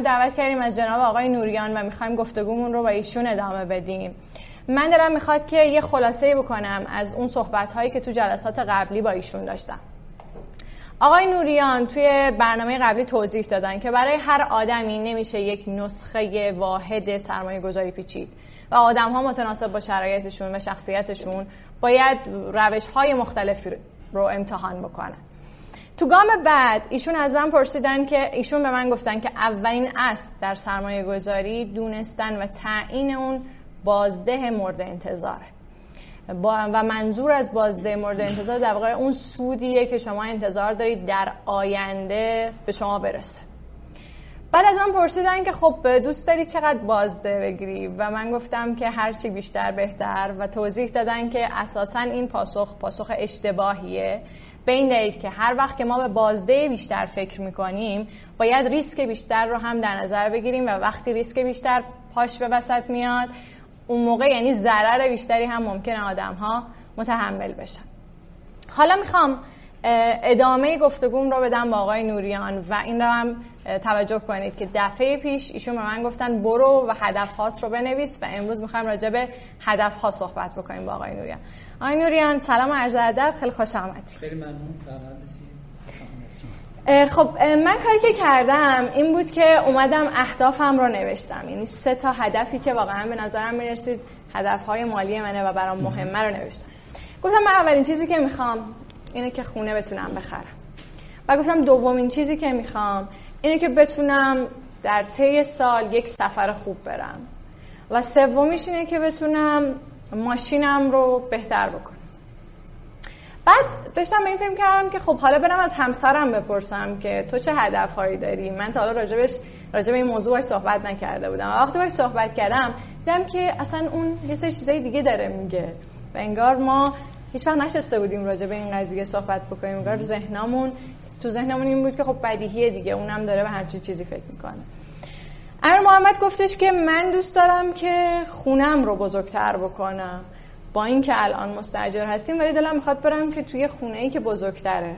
برنامه دعوت کردیم از جناب آقای نوریان و می‌خوایم گفتگومون رو با ایشون ادامه بدیم. من دلم می‌خواد که یه خلاصه بکنم از اون صحبت هایی که تو جلسات قبلی با ایشون داشتم. آقای نوریان توی برنامه قبلی توضیح دادن که برای هر آدمی نمیشه یک نسخه واحد سرمایه گذاری پیچید و آدم ها متناسب با شرایطشون و شخصیتشون باید روش های مختلفی رو امتحان بکنن. تو گام بعد ایشون از من پرسیدن که ایشون به من گفتن که اولین اصل در سرمایه گذاری دونستن و تعیین اون بازده مورد انتظاره و منظور از بازده مورد انتظار در واقع اون سودیه که شما انتظار دارید در آینده به شما برسه. بعد از من پرسیدن که خب دوست داری چقدر بازده بگیری؟ و من گفتم که هرچی بیشتر بهتر و توضیح دادن که اساسا این پاسخ پاسخ اشتباهیه. دلیل که هر وقت که ما به بازده بیشتر فکر می‌کنیم باید ریسک بیشتر رو هم در نظر بگیریم و وقتی ریسک بیشتر پاش به وسط میاد اون موقع یعنی ضرر بیشتری هم ممکنه آدم ها متحمل بشن. حالا می‌خوام ادامه گفتگوم رو بدم با آقای نوریان و این رو هم توجه کنید که دفعه پیش ایشون به من گفتن برو و هدف هاست رو بنویس و امروز می‌خوایم راجع به هدف ها صحبت بکنیم با آقای نوریان. آقای نوریان سلام عرض ادب. خیلی خوش آمدید. خیلی ممنون. خب من کاری که کردم این بود که اومدم اهدافم رو نوشتم. یعنی سه تا هدفی که واقعا به نظرم می‌رسید هدف های مالی منه و برام مهمه رو نوشتم. گفتم من اولین چیزی که می‌خوام اینه که خونه بتونم بخرم. و گفتم دومین چیزی که می‌خوام اینه که بتونم در طی سال یک سفر خوب برم. و سومیش اینه که بتونم ماشینم رو بهتر بکنم. بعد داشتم به این فکر کردم که خب حالا برم از همسرم بپرسم که تو چه هدفهایی داری؟ من تا حالا راجبش راجب این موضوع باش صحبت نکرده بودم. وقتی باش صحبت کردم دیدم که اصلا اون یه سری چیزای دیگه داره میگه. و انگار ما هیچ وقت نشسته بودیم راجع به این قضیه صحبت بکنیم. انگار ذهنمون تو ذهنمون این بود که خب بدیهیه دیگه. اونم داره به همچین چیزی فکر می‌کنه. امیر محمد گفتش که من دوست دارم که خونم رو بزرگتر بکنم. با اینکه الان مستاجر هستیم ولی دلم می‌خواد برم که توی خونه ای که بزرگتره.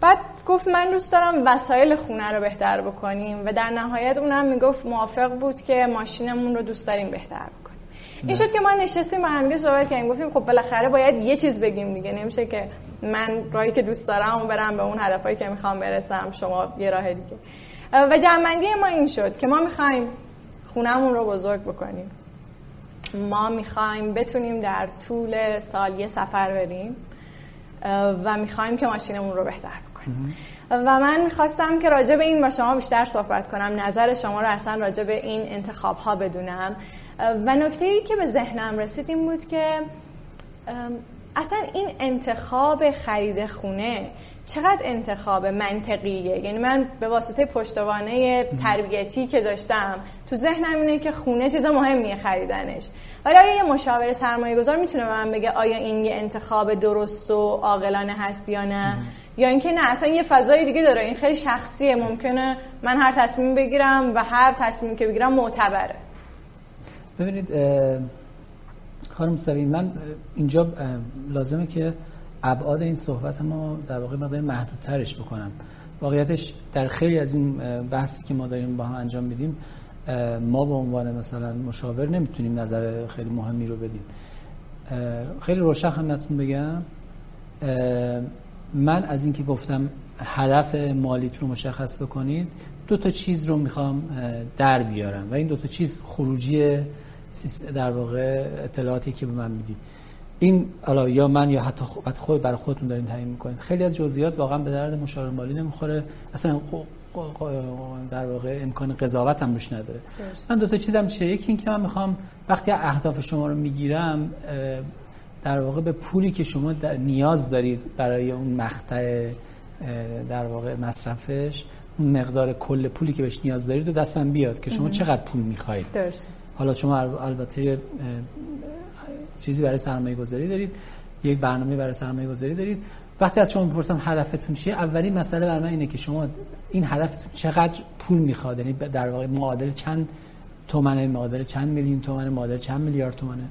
بعد گفت من دوست دارم وسایل خونه رو بهتر بکنیم و در نهایت اونم می‌گفت موافق بود که ماشینمون رو دوست داریم بهتر بکنیم. این شد که ما نشستیم با هم صحبت کردیم. گفتیم خب بالاخره باید یه چیز بگیم دیگه. نمیشه که من راهی که دوست دارم اون برم به اون هدفایی که می‌خوام برسم شما یه راه دیگه. و جمعندی ما این شد که ما می‌خوایم خونهمون رو بزرگ بکنیم. ما می‌خوایم بتونیم در طول سال یه سفر بریم و می‌خوایم که ماشینمون رو بهتر بکنیم. و من می‌خواستم که راجع به این با شما بیشتر صحبت کنم نظر شما رو اصلا راجع به این انتخاب ها بدونم و نکته ای که به ذهنم رسید این بود که اصلا این انتخاب خرید خونه چقدر انتخاب منطقیه؟ یعنی من به واسطه پشتوانه تربیتی که داشتم تو ذهنم اینه که خونه چیز مهمیه خریدنش. ولی آیا یه مشاور سرمایه گذار می‌تونه به من بگه آیا این یه انتخاب درست و عاقلانه هست یا نه؟ یا اینکه نه اصلا یه فضای دیگه داره. این خیلی شخصیه. ممکنه من هر تصمیم بگیرم و هر تصمیم که بگیرم معتبره. ببینید خانم سوی من اینجا لازمه که ابعاد این صحبت ما در واقع مقدار محدودترش بکنم. واقعیتش در خیلی از این بحثی که ما داریم با هم انجام میدیم ما به عنوان مثلا مشاور نمی‌تونیم نظر خیلی مهمی رو بدیم. خیلی روشن خدمتتون بگم. من از اینکه گفتم هدف مالیت رو مشخص بکنید دو تا چیز رو می‌خوام در بیارم و این دو تا چیز خروجی در واقع اطلاعاتی که به من می‌دید. این حالا یا من یا حتی خود برای خودتون دارین تعیین می‌کنید خیلی از جزئیات واقعا به درد مشاور مالی نمی‌خوره. اصلا در واقع امکان قضاوت هم روش نداره. من دو تا چیزم چیه؟ یکی این که من می‌خوام وقتی اهداف شما رو می‌گیرم در واقع به پولی که شما نیاز دارید برای اون مقطع در واقع مصرفش اون مقدار کل پولی که بهش نیاز دارید و دستم بیاد که شما چقدر پول می‌خواید. حالا شما البته چیزی برای سرمایه گذاری دارید یک برنامه برای سرمایه گذاری دارید. وقتی از شما می‌پرسم هدفتون چیه اولین مسئله برای من اینه که شما این هدفتون چقدر پول می‌خواد؟ یعنی در واقع معادل چند تومنه؟ معادل چند میلیون تومنه؟ معادل چند میلیارد تومنه؟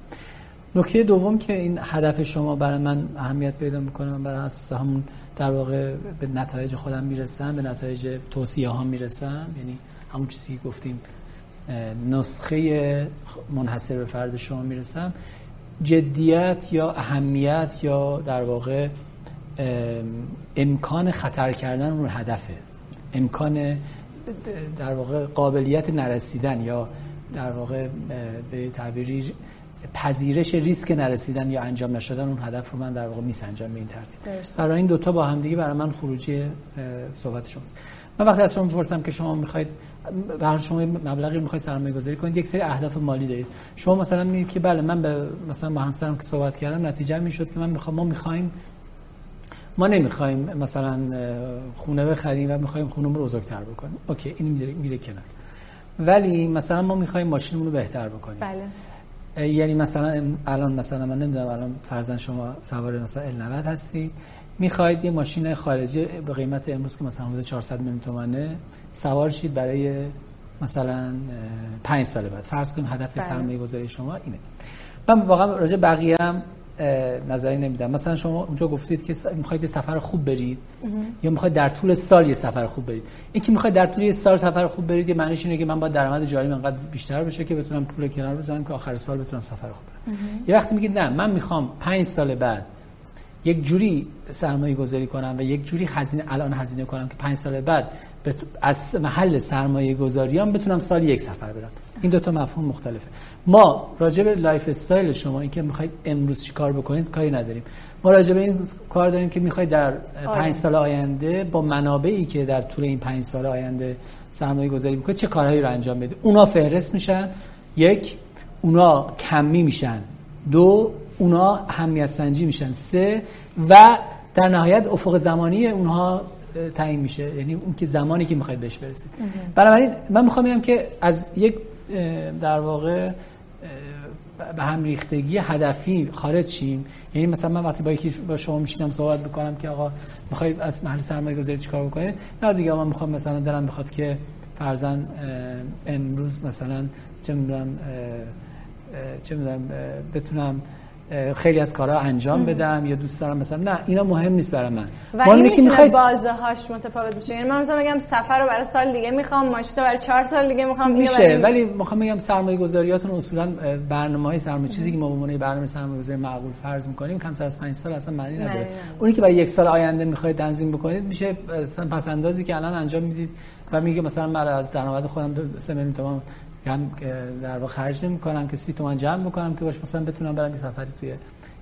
نکته دوم که این هدف شما برای من اهمیت پیدا می‌کنه من برای همون در واقع به نتایج خودم می‌رسم به نتایج توصیه ها می‌رسم. یعنی همون چیزی که گفتیم نسخه منحصر به فرد شما می‌رسم. جدیت یا اهمیت یا در واقع امکان خطر کردن اون هدفه. امکان در واقع قابلیت نرسیدن یا در واقع به تعبیری پذیرش ریسک نرسیدن یا انجام نشدن اون هدف رو من در واقع میسنجم به این ترتیب. برای این دوتا با هم دیگه برای من خروجی صحبت شماست. من وقتی از شما می‌پرسم که شما می‌خواید برای شما مبلغی می‌خواید سرمایه گذاری کنید یک سری اهداف مالی دارید. شما مثلا میگید که بله من به مثلا با همسرم که صحبت کردم نتیجه می‌شد که من می‌خوام ما می‌خوایم ما نمی‌خوایم مثلا خونه بخریم و می‌خوایم خونه رو بزرگتر بکنیم. اوکی این میره, میره کنار. ولی مثلا ما می‌خوایم ماشینمون رو بهتر بکنیم. بله. یعنی مثلا الان مثلا من نمی‌دونم الان فرزن شما سوار مثلا ال 90 هستی. می‌خواید یه ماشین خارجی به قیمت امروز که مثلا حدود 400 میلیون تومانه سوار شید برای مثلا 5 سال بعد. فرض کنیم هدف بله. سرمایه گذاری شما اینه. من واقعا راجع بقیه هم نظری نمیدم. مثلا شما اونجا گفتید که می‌خواید سفر خوب برید یا می‌خواید در طول سال یه سفر خوب برید. این که می‌خواید در طول یه سال سفر خوب برید یه معنیش اینه که من با درآمد جاری انقدر بیشتر بشه که بتونم پول کنار بزنم که آخر سال بتونم سفر خوب برم. یه وقتی میگید نه من می‌خوام 5 سال بعد یک جوری سرمایه گذاری کنم و یک جوری هزینه الان هزینه کنم که پنج سال بعد از محل سرمایه گذاریام بتونم سال یک سفر برم. این دوتا مفهوم مختلفه. ما راجع به lifestyle شما این که می‌خواید امروز چی کار بکنید کاری نداریم. ما راجع به این کار داریم که می‌خواید در پنج سال آینده با منابعی که در طول این پنج سال آینده سرمایه گذاری می‌کنید چه کارهایی رو انجام بدید اونا فهرست میشن. یک اونا کمی میشن. دو اونا اهمیت سنجی میشن. سه و در نهایت افق زمانی اونها تعیین میشه. یعنی اون که زمانی که می‌خواید بهش برسید. بنابراین من می‌خوام بگم که از یک در واقع به هم ریختگی هدفی خارج شیم. یعنی مثلا من وقتی با یکی با شما میشینم صحبت می‌کنم که آقا می‌خوای از محل سرمایه گذاری چیکار بکنید نه دیگه من می‌خوام مثلا دلم بخواد که فرزن امروز مثلا چه می‌دونم چه می‌دونم بتونم خیلی از کارها انجام بدم یا دوست دارم مثلا نه اینا مهم نیست برای من. و این می‌تونه می‌خواید... بازه هاش متفاوت بشه. یعنی من مثلا بگم سفر رو برای سال دیگه می‌خوام ماشین رو برای چهار سال دیگه می‌خوام میشه برای... ولی می‌خوام بگم سرمایه گذاریاتون اصولا برنامه های سرمایه چیزی که ما به عنوان برنامه سرمایه گذاری معقول فرض می‌کنیم کمتر از 5 سال اصلا معنی نداره. اونی که برای یک سال آینده می‌خواید تنظیم بکنید میشه پس اندازی که الان انجام می‌دید و میگه مثلا من از درآمد خودم 3 میلیون تومان هم در واقع خرج نمی‌کنم که سی تومن جمع بکنم که باش مثلا بتونم برم سفری توی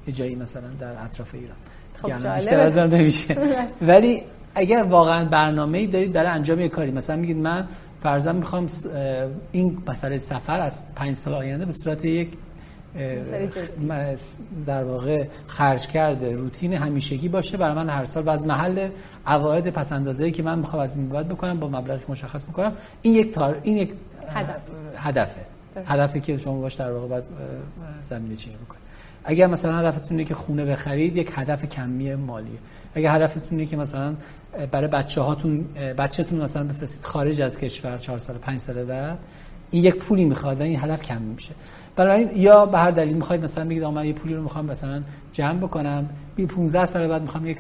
یه جایی مثلا در اطراف ایران. خب بیشتر از نمیشه. ولی اگر واقعا برنامه‌ای دارید برای انجام یه کاری. مثلا میگید من فرضاً می‌خوام این مسئله سفر از پنج سال آینده به صورت یک در واقع خرج کرده. روتین همیشگی باشه برای من هر سال. و از محل عواید پس اندازه‌ای که من می‌خوام از این بعد بکنم با مبلغی مشخص می‌کنم این یک تار این یک هدف. هدفه. هدفی که شما باش در واقع باید زمینه چینی بکنید. اگر مثلا هدفتونه که خونه بخرید یک هدف کمی مالیه اگر هدفتونه که مثلا برای بچه هاتون بچهتون مثلا بفرستید خارج از کشور 4 سال 5 سال بعد این یک پولی می‌خواد و این هدف کم میشه. برای یا به هر دلیل می‌خواید مثلا بگید من یه پولی رو می‌خوام مثلا جمع بکنم بی 15 سال بعد می‌خوام یک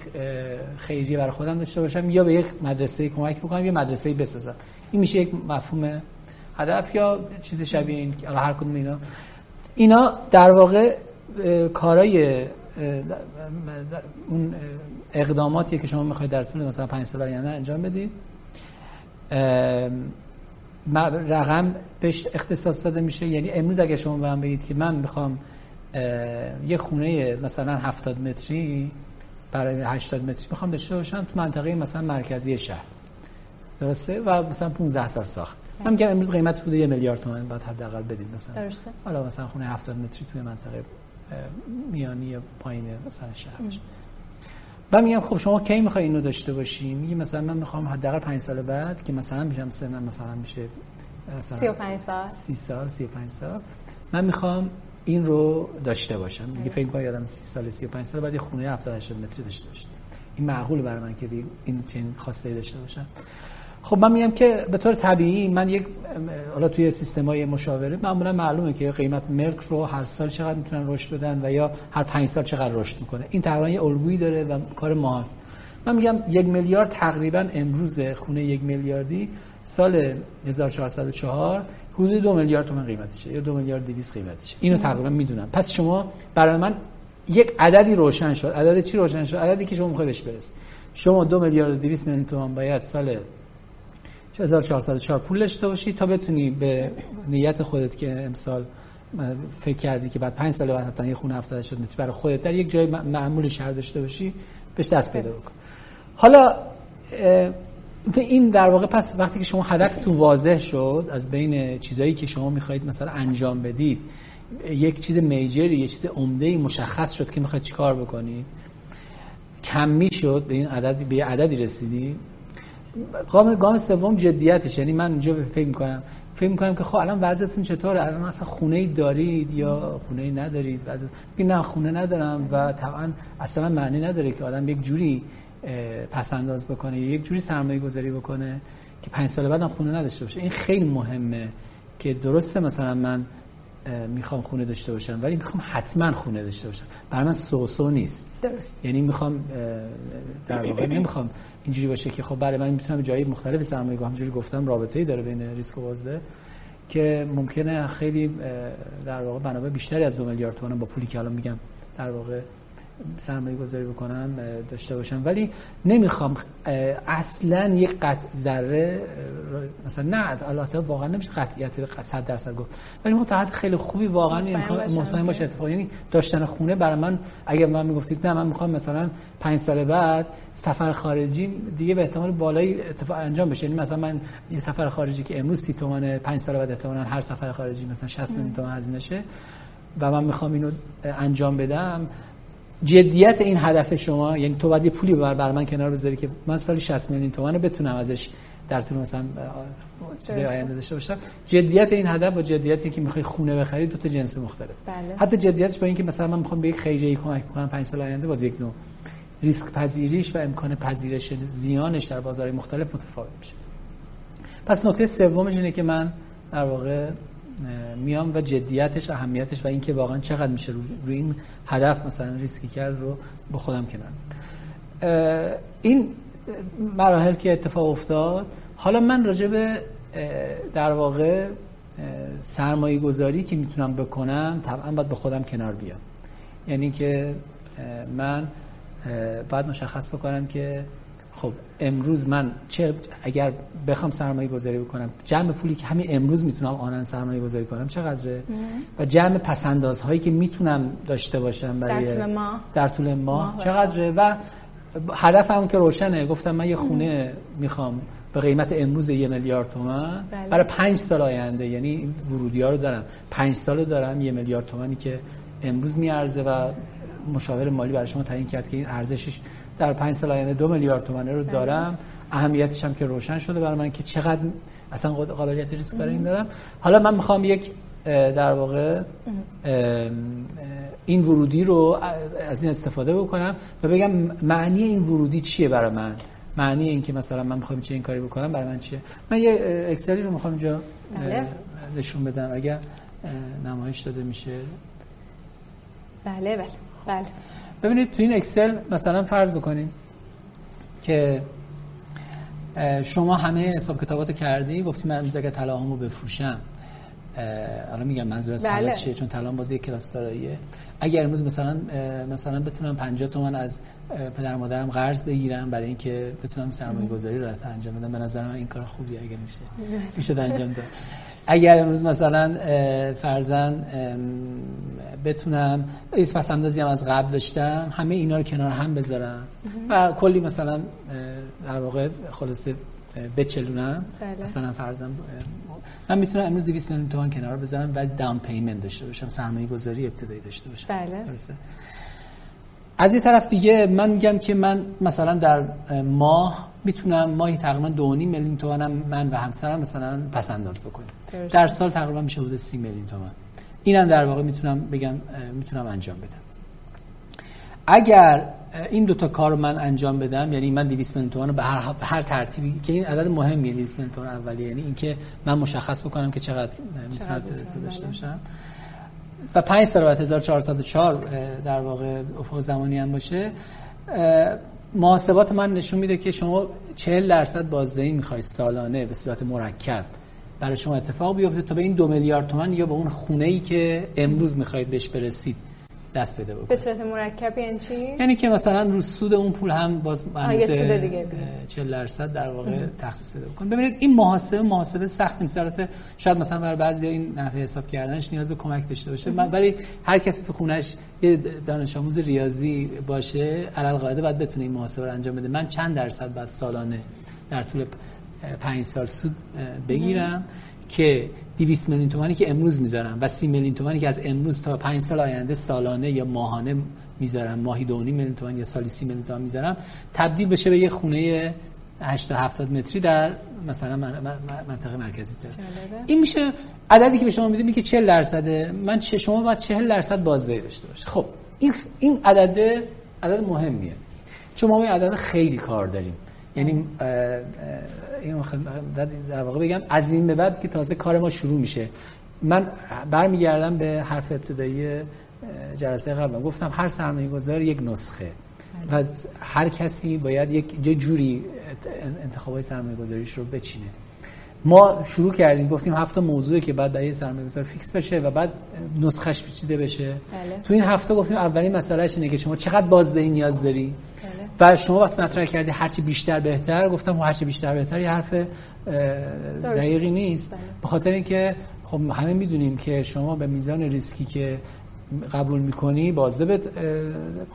خیریه برای خودم داشته باشم یا به یک مدرسه کمک بکنم یا مدرسه بسازم. این میشه یک مفهوم هدف یا چیز شبیه این هر کدوم اینا. اینا در واقع کارای اون اقداماتی که شما می‌خواید در طول مثلا 5 سال آینده انجام بدید. رقم بهش اختصاص داده میشه. یعنی امروز اگه شما به من بگید که من می‌خوام یه خونه مثلا 70 متری برای 80 متری می‌خوام داشته باشم تو منطقه مثلا مرکزی شهر. درسته؟ و مثلا 15 سال ساخت. من میگم امروز قیمت حدود یه میلیارد تومان باید حداقل بدید مثلا. درسته. حالا مثلا خونه 70 متری توی منطقه میانی یا پایین مثلا شهر باشه. من میگم خب شما کی می‌خوای اینو داشته باشی؟ میگی مثلا من می‌خوام حداقل 5 سال بعد که مثلا میشم سنم مثلا میشه مثلا 35 سال. 30 سال 35 سال. من می‌خوام این رو داشته باشم. دیگه فکر کنم یادم 30 سال 35 سال بعد یه خونه 70 80 متری داشته باشم. این معقول برای من که این چنین خواسته داشته باشم. خب من میگم که به طور طبیعی من یک حالا توی سیستمای مشاوره معمولا معلومه که قیمت ملک رو هر سال چقدر می‌تونن رشد بدن و یا هر پنج سال چقدر رشد می‌کنه. این تقریبا یه الگویی داره و کار ما هست من میگم یک میلیارد تقریبا امروز خونه یک میلیاردی سال 1404 حدود دو میلیارد تومن قیمتشه یا دو میلیارد 200 قیمتشه. اینو تقریبا می‌دونم. پس شما برای من یک عددی روشن شد. عدد چی روشن شد؟ عددی که شما می‌خوای بهش برسید شما دو میلیارد و 200 میلیون تومان باید سال 1404 پول داشته باشی تا بتونی به نیت خودت که امسال فکر کردی که بعد 5 سال بعد حتما یه خونه 70 شد متر برای خودت در یک جای معمول شهر داشته باشی بهش دست پیدا بکن. حالا این در واقع پس وقتی که شما هدفتون واضح شد از بین چیزایی که شما می‌خواهید مثلا انجام بدید یک چیز میجری یه چیز عمده مشخص شد که می‌خواید چیکار بکنید کمی شد به این عدد به عددی رسیدی؟ گام گام سوم جدیتش. یعنی من اینجا فکر می‌کنم. فکر می‌کنم که خب الان وضعیتون چطوره؟ الان اصلا خونه ای دارید یا خونه ای ندارید؟ وضع نه خونه ندارم و طبعا اصلا معنی نداره که آدم یک جوری پس انداز بکنه یک جوری سرمایه گذاری بکنه که پنج سال بعدم خونه نداشته باشه. این خیلی مهمه که درسته مثلا من می‌خوام خونه داشته باشم ولی می‌خوام حتما خونه داشته باشم. برای من سوسو نیست. درست. یعنی می‌خوام در واقع نمی‌خوام اینجوری باشه که خب برای من می‌تونم جایی مختلف سرمایه گذاری همونجوری گفتم رابطه ای داره بین ریسک و بازده که ممکنه خیلی در واقع منابع بیشتری از دو میلیارد تومان با پولی که الان میگم در واقع سرمایه گذاری بکنم داشته باشم ولی نمی‌خوام اصلا یک قطع ذره مثلا نه البته واقعا نمیشه قطعیت 100 درصد گفت. ولی متحد خیلی خوبی واقعا مطمئن باشه اتفاق یعنی داشتن خونه برای من اگر من می‌گفتید نه من می‌خوام مثلا 5 سال بعد سفر خارجی دیگه به احتمال بالایی اتفاق انجام بشه. یعنی مثلا من یه سفر خارجی که امروز 30 تومن 5 سال بعد احتمالاً هر سفر خارجی مثلا 60 میلیون تومن هزینه شه و من می‌خوام اینو انجام بدم. جدیت این هدف شما یعنی تو باید یه پولی بر, بر من کنار بذاری که من سالی 60 میلیون تومان رو بتونم ازش در طول مثلا چیزای آینده داشته باشم. جدیت این هدف و جدیتی که می‌خوای خونه بخری دو تا جنس مختلف. بله. حتی جدیتش با اینکه مثلا من می‌خوام به یک خیریه کمک بکنم 5 سال آینده باز یک نوع ریسک پذیریش و امکان پذیرش زیانش در بازار مختلف متفاوت میشه. پس نکته سومش اینه که من در واقع میام و جدیتش و اهمیتش و اینکه واقعا چقدر میشه روی این هدف مثلا ریسکی کرد رو با خودم کنار. این مراحل که اتفاق افتاد حالا من راجع به در واقع سرمایه گذاری که می‌تونم بکنم طبعا باید به خودم کنار بیام. یعنی که من باید مشخص بکنم که خب امروز من چه اگر بخوام سرمایه گذاری بکنم جمع پولی که همین امروز می‌تونم آنن سرمایه گذاری کنم چقدره؟ و جمع پسنداز هایی که می‌تونم داشته باشم برای در طول ماه. در طول ماه. چقدره؟ و هدفم که روشنه. گفتم من یه خونه می‌خوام به قیمت امروز یه میلیارد تومن. بله. برای پنج سال آینده یعنی ورودی ها رو دارم. پنج سال دارم یه میلیارد تومنی که امروز میارزه و مشاور مالی برای شما تعیین کرد که این ارزشش در پنج سال آینده دو میلیارد تومانه رو دارم. اهمیتش هم که روشن شده برای من که چقدر اصلا قابلیت ریسک برای این دارم. حالا من می‌خوام یک در واقع این ورودی رو از این استفاده بکنم و بگم معنی این ورودی چیه برای من؟ معنی این که مثلا من می‌خوام چه این کاری بکنم برای من چیه؟ من یه اکسلی رو می‌خوام اینجا بله. نشون بدم. اگر نمایش داده میشه. بله بله. بله. ببینید تو این اکسل مثلا فرض بکنید که شما همه حساب کتابات کردی گفتی من اگه طلاهامو بفروشم. حالا میگم منظور از بله. چیه؟ چون طلا بازی کلاس داراییه. اگر امروز مثلا مثلا بتونم 50 تومن از پدر مادرم قرض بگیرم برای اینکه بتونم سرمایه گذاری رو انجام بدم به نظر من این کار خوبیه اگه میشه. میشه انجام داد. اگر امروز مثلا فرزن بتونم ایست پس اندازی هم از قبل داشتم همه اینا رو کنار هم بذارم. و کلی مثلا در واقع خلاصه بچلونم. بله. مثلا فرضم من می‌تونم امروز 200 میلیون تومان کنار بذارم و داون پیمنت داشته باشم سرمایه گذاری ابتدایی داشته باشم. بله. درسته. از یه طرف دیگه من میگم که من مثلا در ماه می‌تونم ماهی تقریبا 2.5 میلیون تومانم من و همسرم مثلا پس انداز بکنیم در سال تقریبا میشه حدود 30 میلیون تومان. اینم در واقع می‌تونم بگم می‌تونم انجام بدم. اگر این دوتا کار من انجام بدم یعنی من 200 میلیون تومان به هر, هر ترتیبی که این عدد مهمیه 200 میلیون تومان اولیه. یعنی اینکه من مشخص بکنم که چقدر می‌تونم داشته باشم. و 5 سال بعد 1404 در واقع افق زمانی هم باشه. محاسبات من نشون میده که شما 40 درصد بازدهی می‌خواید سالانه به صورت مرکب برای شما اتفاق بیفته تا به این دو میلیارد تومان یا به اون خونه ای که امروز می‌خواید بهش برسید. دست بده بکنید به صورت مرکب یعنی چی؟ یعنی که مثلا رو سود اون پول هم باز اندازه 40 درصد در واقع تخصیص بده بکنید ببینید این محاسبه محاسبه سخت نیست. البته شاید مثلا برای بعضی این نحوه حساب کردنش نیاز به کمک داشته باشه. برای هر کسی تو خونش یه دانش آموز ریاضی باشه علل قاعده باید بتونه این محاسبه رو انجام بده. من چند درصد بعد سالانه در طول 5 سال سود بگیرم. که 200 میلیون تومانی که امروز می‌ذارم و 30 میلیون تومانی که از امروز تا 5 سال آینده سالانه یا ماهانه می‌ذارم ماهی 2 میلیون تومان یا سالی 30 میلیون تومان می‌ذارم تبدیل بشه به یه خونه 8 تا 70 متری در مثلا منطقه مرکزی تر این میشه عددی که به شما میده میگه 40 درصده من چه شما باید 40 درصد بازدهی داشته باشه خب این این عدد عدد مهمیه. چون ما این عدد خیلی کار داریم. یعنی این در واقع بگم از این به بعد که تازه کار ما شروع میشه. من برمیگردم به حرف ابتدایی جلسه قبل گفتم هر سرمایه گذار یک نسخه و هر کسی باید یک جوری انتخابای سرمایه گذاریش رو بچینه. ما شروع کردیم گفتیم هفت تا موضوعی که بعد برای سرمایه گذار fix بشه و بعد نسخش پیچیده بشه. بله. تو این هفت تا گفتیم اولین مسئله اینه که شما چقدر بازدهی نیاز داری؟ و شما وقتی مطرح کردی هرچی بیشتر بهتر گفتم و هرچی بیشتر بهتر یه حرف دقیقی نیست. بله. به خاطر اینکه خب همه می‌دونیم که شما به میزان ریسکی که قبول می‌کنی بازده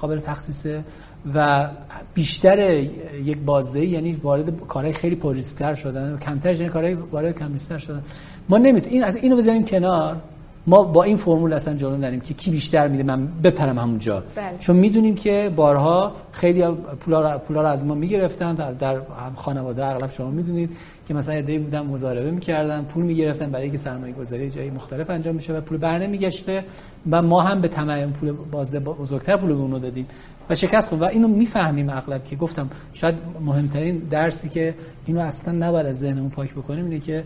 قابل تخصیصه و بیشتر یک بازده یعنی وارد کارهای خیلی پرریسکتر شدن کمتر یعنی کارهای وارد کم شدن. ما نمی‌تونیم این از اینو بزنیم کنار. ما با این فرمول اصلا جلو نریم که کی بیشتر میده من بپرم همونجا. بله. چون می‌دونیم که بارها خیلی پولا پولا رو از ما می‌گرفتن در خانواده اغلب شما می‌دونید. که مثلا ایده بودن مزاربه می‌کردن پول می‌گرفتن برای اینکه سرمایه گذاری جایی مختلف انجام میشه و پول بر نمیگشته و ما هم به تمام پول بازده بزرگتر پول به اونو دادیم. و شکست خود و اینو می‌فهمیم اغلب که گفتم شاید مهمترین درسی که اینو اصلا نباید از ذهنمون پاک بکنیم اینه که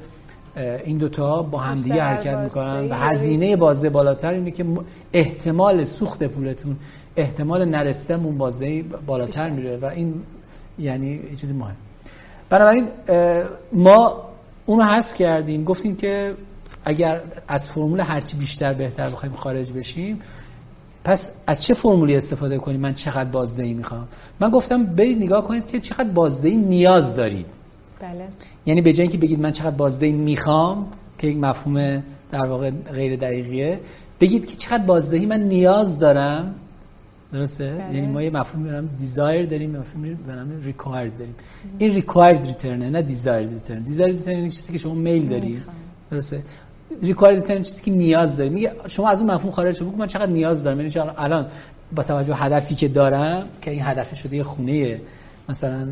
این دوتا با همدیگه حرکت می‌کنن و هزینه بازده بالاتر اینه که احتمال سوخت پولتون احتمال نرسیدن بازده بالاتر میره. و این یعنی چیزی مهم. بنابراین ما اونو حذف کردیم. گفتیم که اگر از فرمول هرچی بیشتر بهتر بخوایم خارج بشیم پس از چه فرمولی استفاده کنیم؟ من چقدر بازدهی می‌خوام؟ من گفتم برید نگاه کنید که چقدر بازدهی نیاز دارید. بله. یعنی به جای اینکه بگید من چقدر بازدهی می‌خوام که یک مفهوم در واقع غیر دقیقیه بگید که چقدر بازدهی من نیاز دارم درسته؟ بله. یعنی ما یه مفهوم به نام desire داریم مفهوم به نام require داریم. این required return نه desired return desired return یعنی چیزی که شما میل داری درسته؟ ریکوایر ریترن چیزی که نیاز داری میگه شما از اون مفهوم خارج شو من چقدر نیاز دارم. یعنی الان با توجه به هدفی که دارم که این هدف شده یه خونه مثلا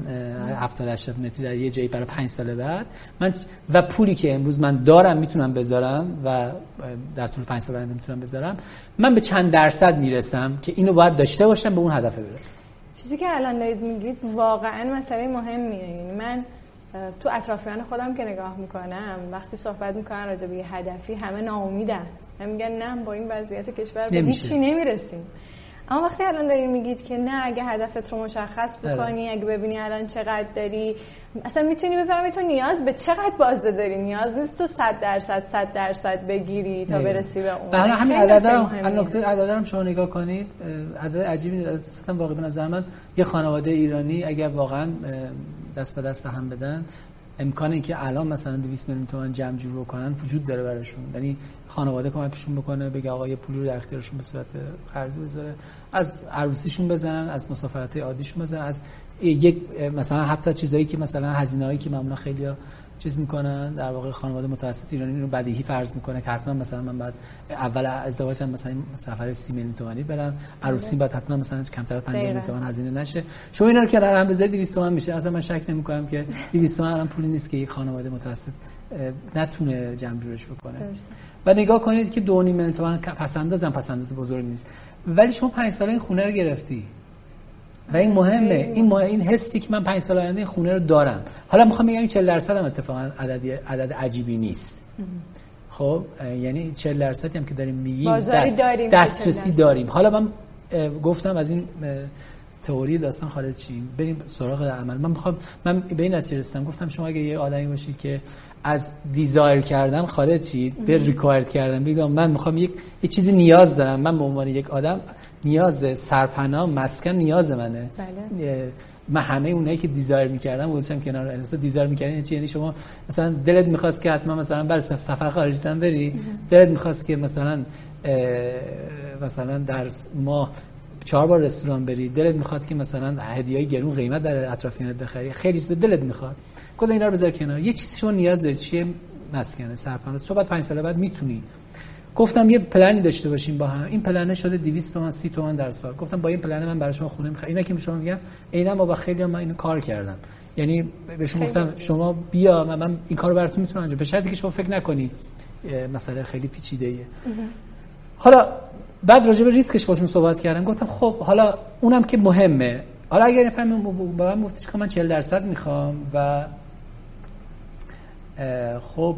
70 80 متری در یه جایی برای 5 سال بعد. من و پولی که امروز من دارم می‌تونم بذارم و در طول 5 سال بعد می‌تونم بذارم من به چند درصد می‌رسم که اینو باید داشته باشم به اون هدف برسم. چیزی که الان دارید میگید واقعا مسئله مهمیه. یعنی من تو اطرافیان خودم که نگاه می‌کنم وقتی صحبت می‌کنن راجع به هدفی همه ناامیدن. من میگن نه با این وضعیت کشور به هیچی نمی‌رسیم. اما وقتی الان داری میگید که نه اگه هدفت رو مشخص. بکنی اگه ببینی الان چقدر داری اصلا می‌تونی بفهمی تو نیاز به چقدر بازده داری؟ نیاز نیست تو 100 درصد 100 درصد بگیری تا برسی به اون. بله همین عددارم نکته عددارم شما نگاه کنید. عدد عجیبی اصلا واقعا به نظر من یه خانواده ایرانی اگر واقعا دست به دست هم بدن امکان اینکه الان مثلا 200 میلیون تومان جمع جور بکنن وجود داره براشون. یعنی خانواده کمکشون بکنه بگه آقا یه پولی رو در اختیارشون به صورت قرضی بذاره. از عروسیشون بزنن از مسافرت عادیشون بزنن از یک مثلا حتی چیزایی که مثلا هزینه‌ای که معمولا خیلی چیز می‌کنن در واقع خانواده متوسط ایرانی رو بدیهی فرض می‌کنه که حتما مثلا من بعد اول ازدواجم مثلا سفر 30 میلیون تومانی برم عروسی بعد حتما مثلا کمتر از 50 میلیون تومان هزینه نشه. شما اینا رو که هم بذارید 200 تومن میشه. اصلا من شک نمی‌کنم که 200 تومن هم پولی نیست که یک خانواده متوسط نتونه جمع جورش بکنه. و نگاه کنید که 2 میلیون تومن پس اندازم پس انداز بزرگ نیست. ولی شما 5 ساله این خونه رو گرفتی. و این مهمه. این مهم این حسی که من 5 سال آینده خونه رو دارم. حالا می‌خوام بگم 40 درصد هم اتفاقا عددی عدد عجیبی نیست. خب یعنی 40 درصدی هم که داریم میگیم داریم دسترسی داریم. حالا من گفتم از این تئوری داستان خارج شیم بریم سراغ عمل. من می‌خوام من به این نتیجه رسیدم. گفتم شما اگه یه آدمی باشید که از desire کردن خارج شید به required کردن بگم من می‌خوام یک یه چیزی نیاز دارم. من به عنوان یک آدم نیاز سرپناه مسکن نیاز منه. بله. من همه اونایی که desire می‌کردم گذاشتم کنار انسا desire می‌کردن یعنی, یعنی شما مثلا دلت می‌خواست که حتما مثلا بر سفر خارجی بری دلت می‌خواست که مثلا مثلا در ما چهار بار رستوران بری دلت می‌خواد که مثلا هدیه‌ای گرون قیمت در اطرافیانت بخری. خیلی چیز دلت می‌خواد. کد اینا رو بذار کنار. یه چیزی شما نیاز دارید چیه؟ مسکنه سرپناه. تو بعد 5 سال بعد می‌تونی. گفتم یه پلنی داشته باشیم با هم. این پلنه شده 200 تومن 30 تومن در سال. گفتم با این پلنه من برای شما خونه می‌خوام اینا که شما میگم عینا ما با خیلی من اینو کار کردم. یعنی بهشون گفتم شما بیا من, من این کارو براتون می‌تونم انجام به شرطی که شما فکر نکنی مسئله خیلی پیچیده ایه حالا بعد راجع به ریسکش باشون صحبت کردم. گفتم خب حالا اونم که مهمه. حالا اگر نفر با من گفتش که من 40 درصد می‌خوام و خب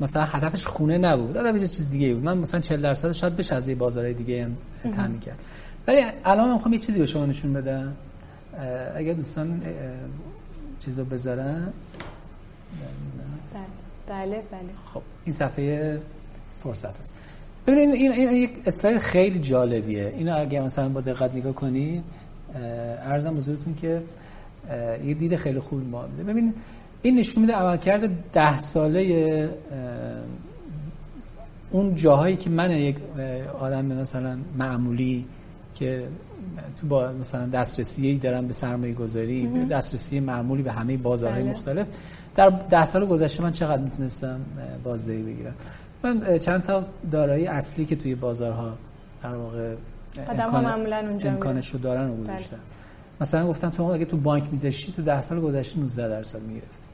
مثلا هدفش خونه نبود. آدم یه چیز دیگه بود. من مثلا 40 درصد شاید بشه از یه بازارهای دیگه تامین کرد ولی الان من می‌خوام یه چیزی به شما نشون بدم. اگر دوستان چیزو بذارن. بله. بله خب این صفحه فرصت است. ببینید این, این یک اسلاید خیلی جالبیه. اینو اگه مثلا با دقت نگاه کنید ارزم حضورتون که یه دید خیلی خوب ما. میده ببینید این نشون میده عملکرد ده ساله اون جاهایی که من یک آدم مثلا معمولی که تو با مثلا دسترسی دارم به سرمایه گذاری دسترسی معمولی به همه بازارهای بله. مختلف در ده سال گذشته من چقدر می‌تونستم بازدهی بگیرم؟ من چند تا دارایی اصلی که توی بازارها در واقع امکان امکانش رو دارن رو گذاشتم بله. مثلا گفتم تو اگه تو بانک میذاشتی تو 10 سال گذشته 19 درصد می‌گرفتی.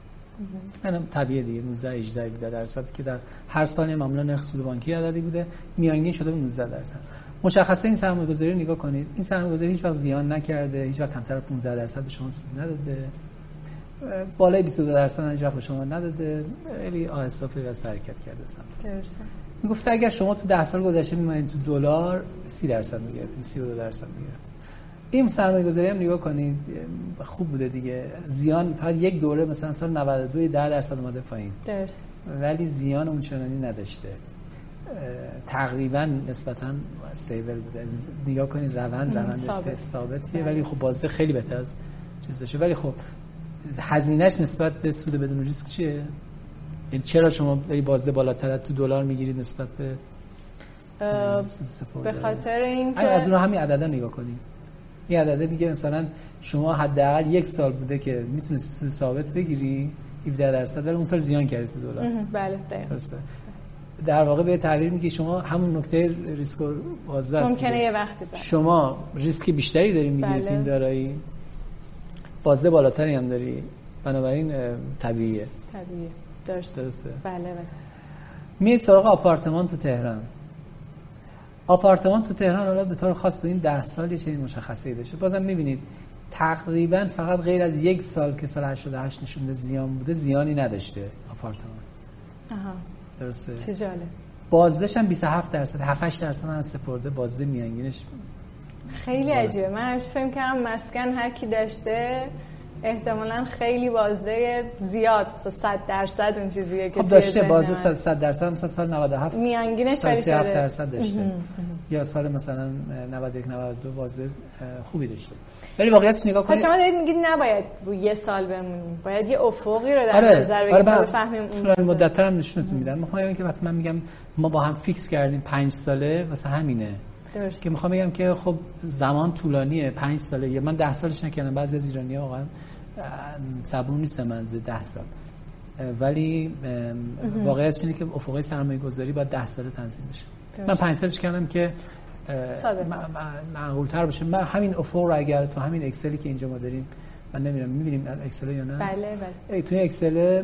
منم طبیعیه دیگه 19 18 17 درصد که در هر سال معمولا نرخ سود بانکی عددی بوده. میانگین شده به 19 درصد. مشخصه این سرمایه‌گذاری نگاه کنید. این سرمایه‌گذاری هیچ وقت زیان نکرده هیچ وقت کمتر از 15 درصد به شما سود نداده. بالای 22 درصد انجام به شما نداده. خیلی آهسته و حرکت کرده درسته. می‌گفته اگر شما تو 10 سال گذشته میمونید تو دلار 30 درصد می‌گرفتید 32 درصد می‌گرفتید. این سرمایه گذاری هم نگاه کنید خوب بوده دیگه. زیان فقط یک دوره مثلا سال 92 10 درصد اومده پایین. درست. ولی زیان اون چنانی نداشته تقریبا نسبتا استیبل بوده. نگاه کنید روند روند ثابت. ثابتیه. ولی خب بازده خیلی بهتر از چیز داشته ولی خب هزینهش نسبت به سود بدون ریسک چیه؟ یعنی چرا شما بازده بالاتر تو دلار می‌گیرید نسبت به به خاطر این از اون همین عددا نگاه کنید. این عدده میگه مثلا شما حداقل یک سال بوده که می‌تونید سود ثابت بگیری 17 درصد ولی اون سال زیان کردید تو دلار. بله در واقع به تعبیر میگه شما همون نکته ریسک بازده ممکنه یه وقتی زن. شما ریسک بیشتری داری می‌گیری بله. تو این دارایی. بازده بالاتری هم داری. بنابراین طبیعیه. طبیعیه. درسته. درسته. بله بله. می سراغ آپارتمان تو تهران. آپارتمان تو تهران حالا به طور خاص تو این ده سال یه چنین مشخصه بشه بازم می‌بینید تقریبا فقط غیر از یک سال که سال 88 نشونده زیان بوده زیانی نداشته آپارتمان. آها. درسته؟ چه جالب. بازدهش هم 27 درصد 7 8 درصد از سپرده بازده میانگینش. خیلی عجیبه. من همیشه فکر کنم مسکن هر کی داشته احتمالا خیلی بازده زیاد 100 درصد اون چیزیه که خب داشته بازده 100 درصد مثلا سال 97 میانگینش خیلی شده. درصد داشته. یا سال مثلا 91 92 بازده خوبی داشته. ولی واقعیتش نگاه کنید شما دارید میگید نباید رو یه سال بمونیم. باید یه افقی رو در آره. نظر بگیریم آره بفهمیم اون مدت هم نشونتون میدم. می‌خوام که وقتی من میگم ما با هم فیکس کردیم 5 ساله واسه همینه. درست. که می‌خوام بگم که خب زمان طولانیه 5 ساله. یا من 10 سالش نکردم بعضی از ایرانی‌ها واقعا صبور نیستم من ده سال. ولی واقعیت اینه که افقای سرمایه گذاری باید ده ساله تنظیم بشه. من پنج سالش کردم که معقول تر باشه. من همین افق رو اگر تو همین اکسلی که اینجا ما داریم من نمی‌دونم می‌بینیم اکسل یا نه؟ بله بله. توی اکسل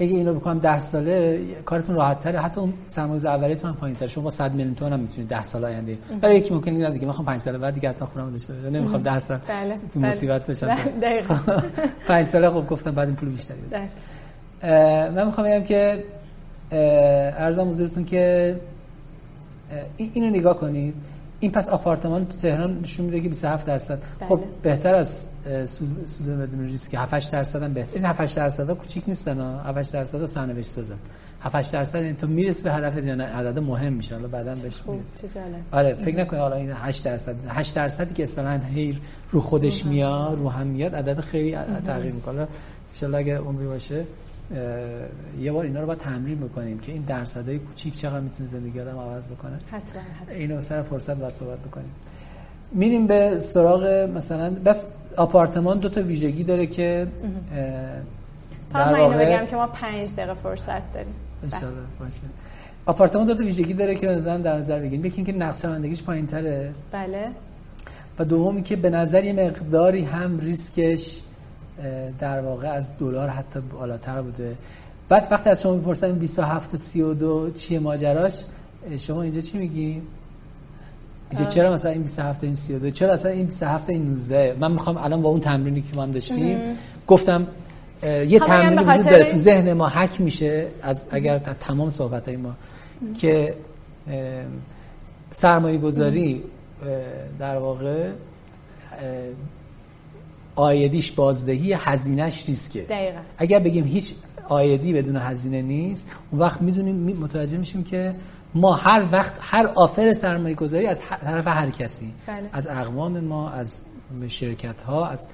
اگه اینو بکنم 10 ساله کارتون راحت تره حتی اون سرمایه اولیتون هم پایین‌تر شما با 100 میلیون تومان هم می‌تونید 10 سال آینده. ولی یکی ممکنه نه دیگه. می‌خوام 5 سال بعد دیگه حتما خونم داشته باشم نمی‌خوام 10 سال. بله تو مصیبت بشم. دقیقاً. 5 سال خب گفتم بعد این پول بیشتری بزنم من می‌خوام بگم که ارزم حضورتون که اینو نگاه کنید. این پس آپارتمان تو تهران نشون میده که 27 درصد. بله. خب بهتر از سود بدون ریسک 7 8 درصد هم بهتر. این 7 8 درصد کوچیک نیستن ها. 7 8 درصد سرنوشت سازن. 7 8 درصد این تو می‌رسی به هدف یا نه عدد مهم میشه. حالا بعدا بهش می‌رسی. آره فکر نکنید حالا این 8 درصد. 8 درصدی که اصلا هی رو خودش میاد رو هم میاد عدد خیلی تغییر می‌کنه. ان اگه عمری باشه یه بار اینا رو باید تمرین بکنیم که این درصدهای کوچیک چقدر می‌تونه زندگی آدم عوض بکنه. حتما حتما. اینو سر فرصت باید صحبت بکنیم. میریم به سراغ مثلا بس آپارتمان دو تا ویژگی داره که در واقع بگم که ما پنج دقیقه فرصت داریم. آپارتمان دو تا ویژگی داره که مثلا در نظر بگیریم. یکی اینکه نقشه‌بندیش پایین‌تره. بله. و دومی که به نظر یه مقداری هم ریسکش در واقع از دلار حتی بالاتر بوده. بعد وقتی از شما می‌پرسن 27 و 32 چیه ماجراش شما اینجا چی میگی؟ اینجا چرا مثلا این 27 این 32 چرا اصلا این 27 این 19 من می‌خوام الان با اون تمرینی که ما هم داشتیم گفتم یه تمرین وجود داره. تو ذهن ما حک میشه از اگر تمام صحبت های ما که سرمایه گذاری در واقع آیدیش بازدهی هزینهش ریسکه دقیقا. اگر بگیم هیچ آیدی بدون هزینه نیست اون وقت می‌دونیم متوجه میشیم که ما هر وقت هر آفر سرمایه گذاری از طرف هر کسی بله. از اقوام ما از شرکت ها از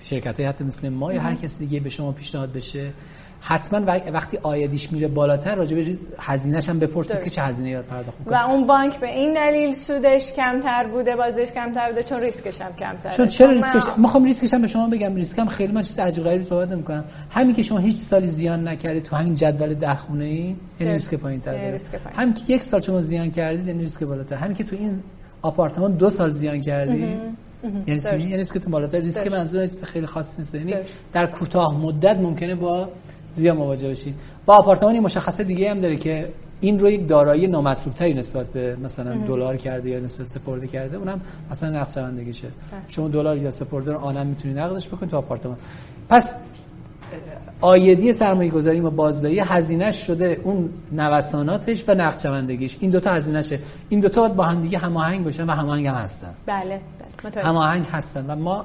شرکت های حتی مثل ما یا هر کسی دیگه به شما پیشنهاد بشه حتما وقتی آیدیش میره بالاتر راجع به هزینه‌ش هم بپرسید که چه هزینه باید پرداخت و اون بانک به این دلیل سودش کمتر بوده بازدهش کمتر بوده چون ریسکش هم کمتره. چون چرا ریسکش؟ ما خب ریسکش هم به شما بگم. ریسکم خیلی من چیز عجیب غریبی صحبت نمی‌کنم. همین که شما هیچ سالی زیان نکردید تو همین جدول ده خونه ای یعنی ریسک پایین‌تر داره. همین که یک سال شما زیان کردید یعنی ریسک بالاتر. همین که تو این آپارتمان دو سال زیان کردید یعنی یعنی ریسک بالاتر ریسک منظور چیز خیلی خاص نیست. یعنی در کوتاه مدت ممکنه با زیاد مواجه بشید با آپارتمانی مشخصه دیگه هم داره که این رو یک دارایی نامطلوب تری نسبت به مثلا دلار کرده یا نسبت سپرده کرده اونم اصلا نقشه‌بندیشه شما دلار یا سپرده رو آنم می‌تونید نقدش بکنید تو آپارتمان. پس آیدی سرمایه گذاری ما بازدهی هزینهش شده اون نوساناتش و نقشه‌بندیش این دوتا هزینهشه. این دوتا باید با هم دیگه هماهنگ باشن و هماهنگ هم هستن. بله بله. هماهنگ هستن و ما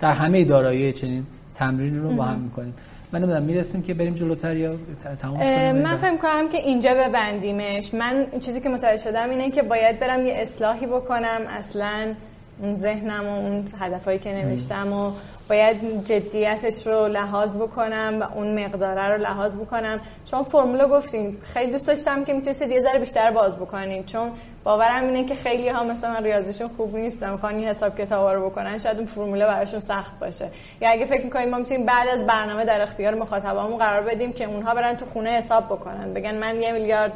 در همه دارایی چنین تمرین رو با هم می‌کنیم. من نمی‌دونم می‌رسیم که بریم جلوتر یا تمامش کنیم من فکر کنم که اینجا ببندیمش. من چیزی که متوجه شدم اینه که باید برم یه اصلاحی بکنم. اصلا اون ذهنم و اون هدفایی که نوشتم و باید جدیتش رو لحاظ بکنم و اون مقداره رو لحاظ بکنم. چون فرمولا گفتیم خیلی دوست داشتم که می‌تونستید یه ذره بیشتر باز بکنید چون باورم اینه که خیلی ها مثلا ریاضیشون خوب نیستن می‌خوان این حساب کتابا رو بکنن شاید اون فرموله براشون سخت باشه. یا اگه فکر می‌کنیم ما می‌تونیم بعد از برنامه در اختیار مخاطبامون قرار بدیم که اونها برن تو خونه حساب بکنن. بگن من یه میلیارد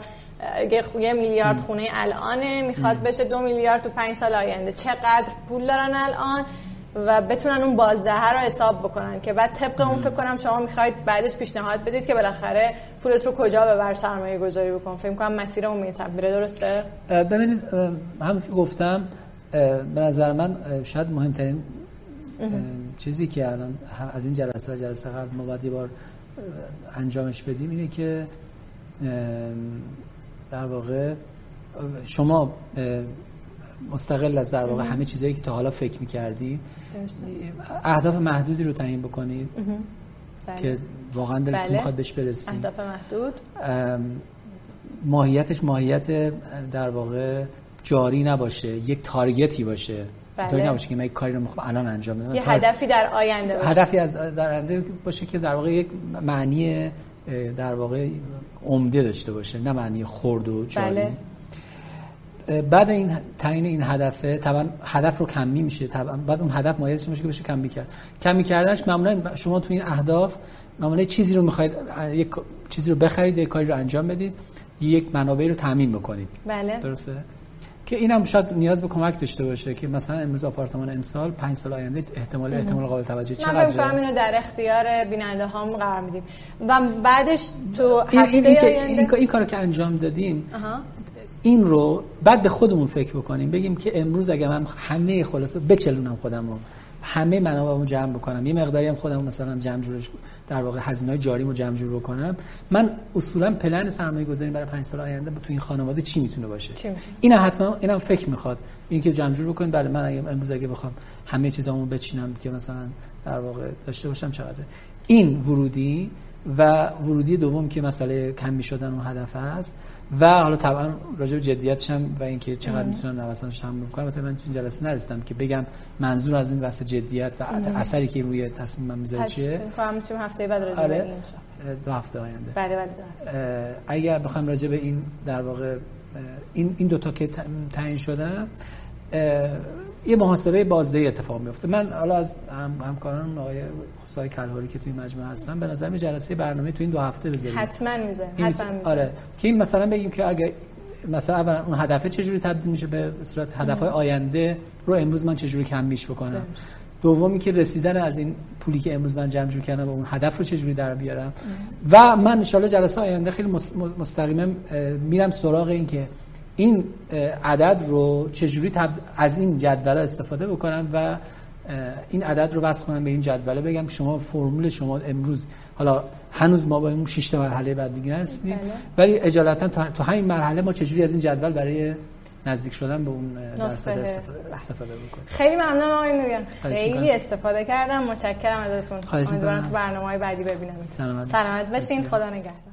یه میلیارد خونه الانه می‌خواد بشه دو میلیارد تو پنج سال آینده. چقدر پول دارن الان؟ و بتونن اون بازده رو حساب بکنن که بعد طبق اون فکر کنم شما می‌خواید بعدش پیشنهاد بدید که بالاخره پولت رو کجا ببر سرمایه گذاری بکن. فکر کنم مسیر اون میره درسته؟ ببینید هم که گفتم به نظر من شاید مهمترین چیزی که الان از این جلسه جلسه قبل ما باید یه بار انجامش بدیم اینه که در واقع شما مستقل از در واقع همه چیزایی که تا حالا فکر می‌کردی اهداف محدودی رو تعیین بکنید بله. که واقعا دلتون بله. می‌خواد بهش برسید اهداف محدود. ماهیتش ماهیت در واقع جاری نباشه یک تارگتی باشه. بله. نباشه که من یک کاری رو می‌خوام الان انجام بدم. یه تار... هدفی در آینده باشه. هدفی از در آینده باشه که در واقع یک معنی در واقع عمده داشته باشه نه معنی خرد و جاری. بله. بعد این تعیین این هدفه طبعا هدف رو کمی میشه طبعا بعد اون هدف مایلش میشه که بشه کمی کرد. کمی کردنش معمولا شما تو این اهداف معمولا چیزی رو می‌خواید یک چیزی رو بخرید یک کاری رو انجام بدید یک منابعی رو تامین بکنید. بله. درسته؟ که اینم شاید نیاز به کمک داشته باشه که مثلا امروز آپارتمان امسال پنج سال آینده احتمال احتمال قابل توجه چقدره؟ من اینو در اختیار بیننده هام قرار میدیم. و بعدش تو هفته این, این, این, این, کارو که انجام دادیم این رو بعد به خودمون فکر بکنیم بگیم که امروز اگه من همه خلاصه بچلونم خودم رو. همه منابعمو جمع بکنم. یه مقداری هم خودم مثلا جمع جورش در واقع هزینه‌های جاریمو جمع جور بکنم. من اصولا پلن سرمایه گذاری برای 5 سال آینده تو این خانواده چی می‌تونه باشه؟ اینا حتما اینم فکر می‌خواد. اینکه جمع جور بکنید بله من اگه امروز اگه بخوام همه چیزامو بچینم که مثلا در واقع داشته باشم چقدر این ورودی و ورودی دوم که مسئله کمی شدن و هدف است. و حالا طبعا راجع به جدیتش هم و اینکه چقدر می‌تونن نوسانش تحمل کنم من تو این جلسه نرسیدم که بگم منظور از این واسه جدیت و اثری که روی تصمیم من می‌ذاره چیه؟ هفته بعد راجع آره. دو هفته آینده. بله بله اگر بخوام راجع به این در واقع این این دو تا که تعیین شدن یه محاسبه بازدهی اتفاق میفته من حالا از هم همکاران آقای خسای کلهوری که توی مجموعه هستن به نظر جلسه برنامه تو این دو هفته بذاریم حتما می‌ذاریم. حتما آره. که این مثلا بگیم که اگه مثلا اولا اون هدفه چجوری تبدیل میشه به صورت هدفهای آینده رو امروز من چجوری کم میش بکنم دومی که رسیدن از این پولی که امروز من جمع جور کردم و اون هدف رو چجوری در بیارم؟ و من ان جلسه آینده خیلی مستقیما میرم سراغ این که این عدد رو چجوری تب... از این جدول استفاده بکنم و این عدد رو بس کنم به این جدوله بگم شما فرمول شما امروز حالا هنوز ما با این 6 تا مرحله بعد دیگه نرسیدیم بله. ولی اجالتا تا همین مرحله ما چجوری از این جدول برای نزدیک شدن به اون درصد استفاده, بکنیم. خیلی ممنونم آقای نوریان. خیلی استفاده کردم. متشکرم ازتون. امیدوارم تو برنامه‌های بعدی ببینم سلامت سلامت باشین. خدا نگهدار.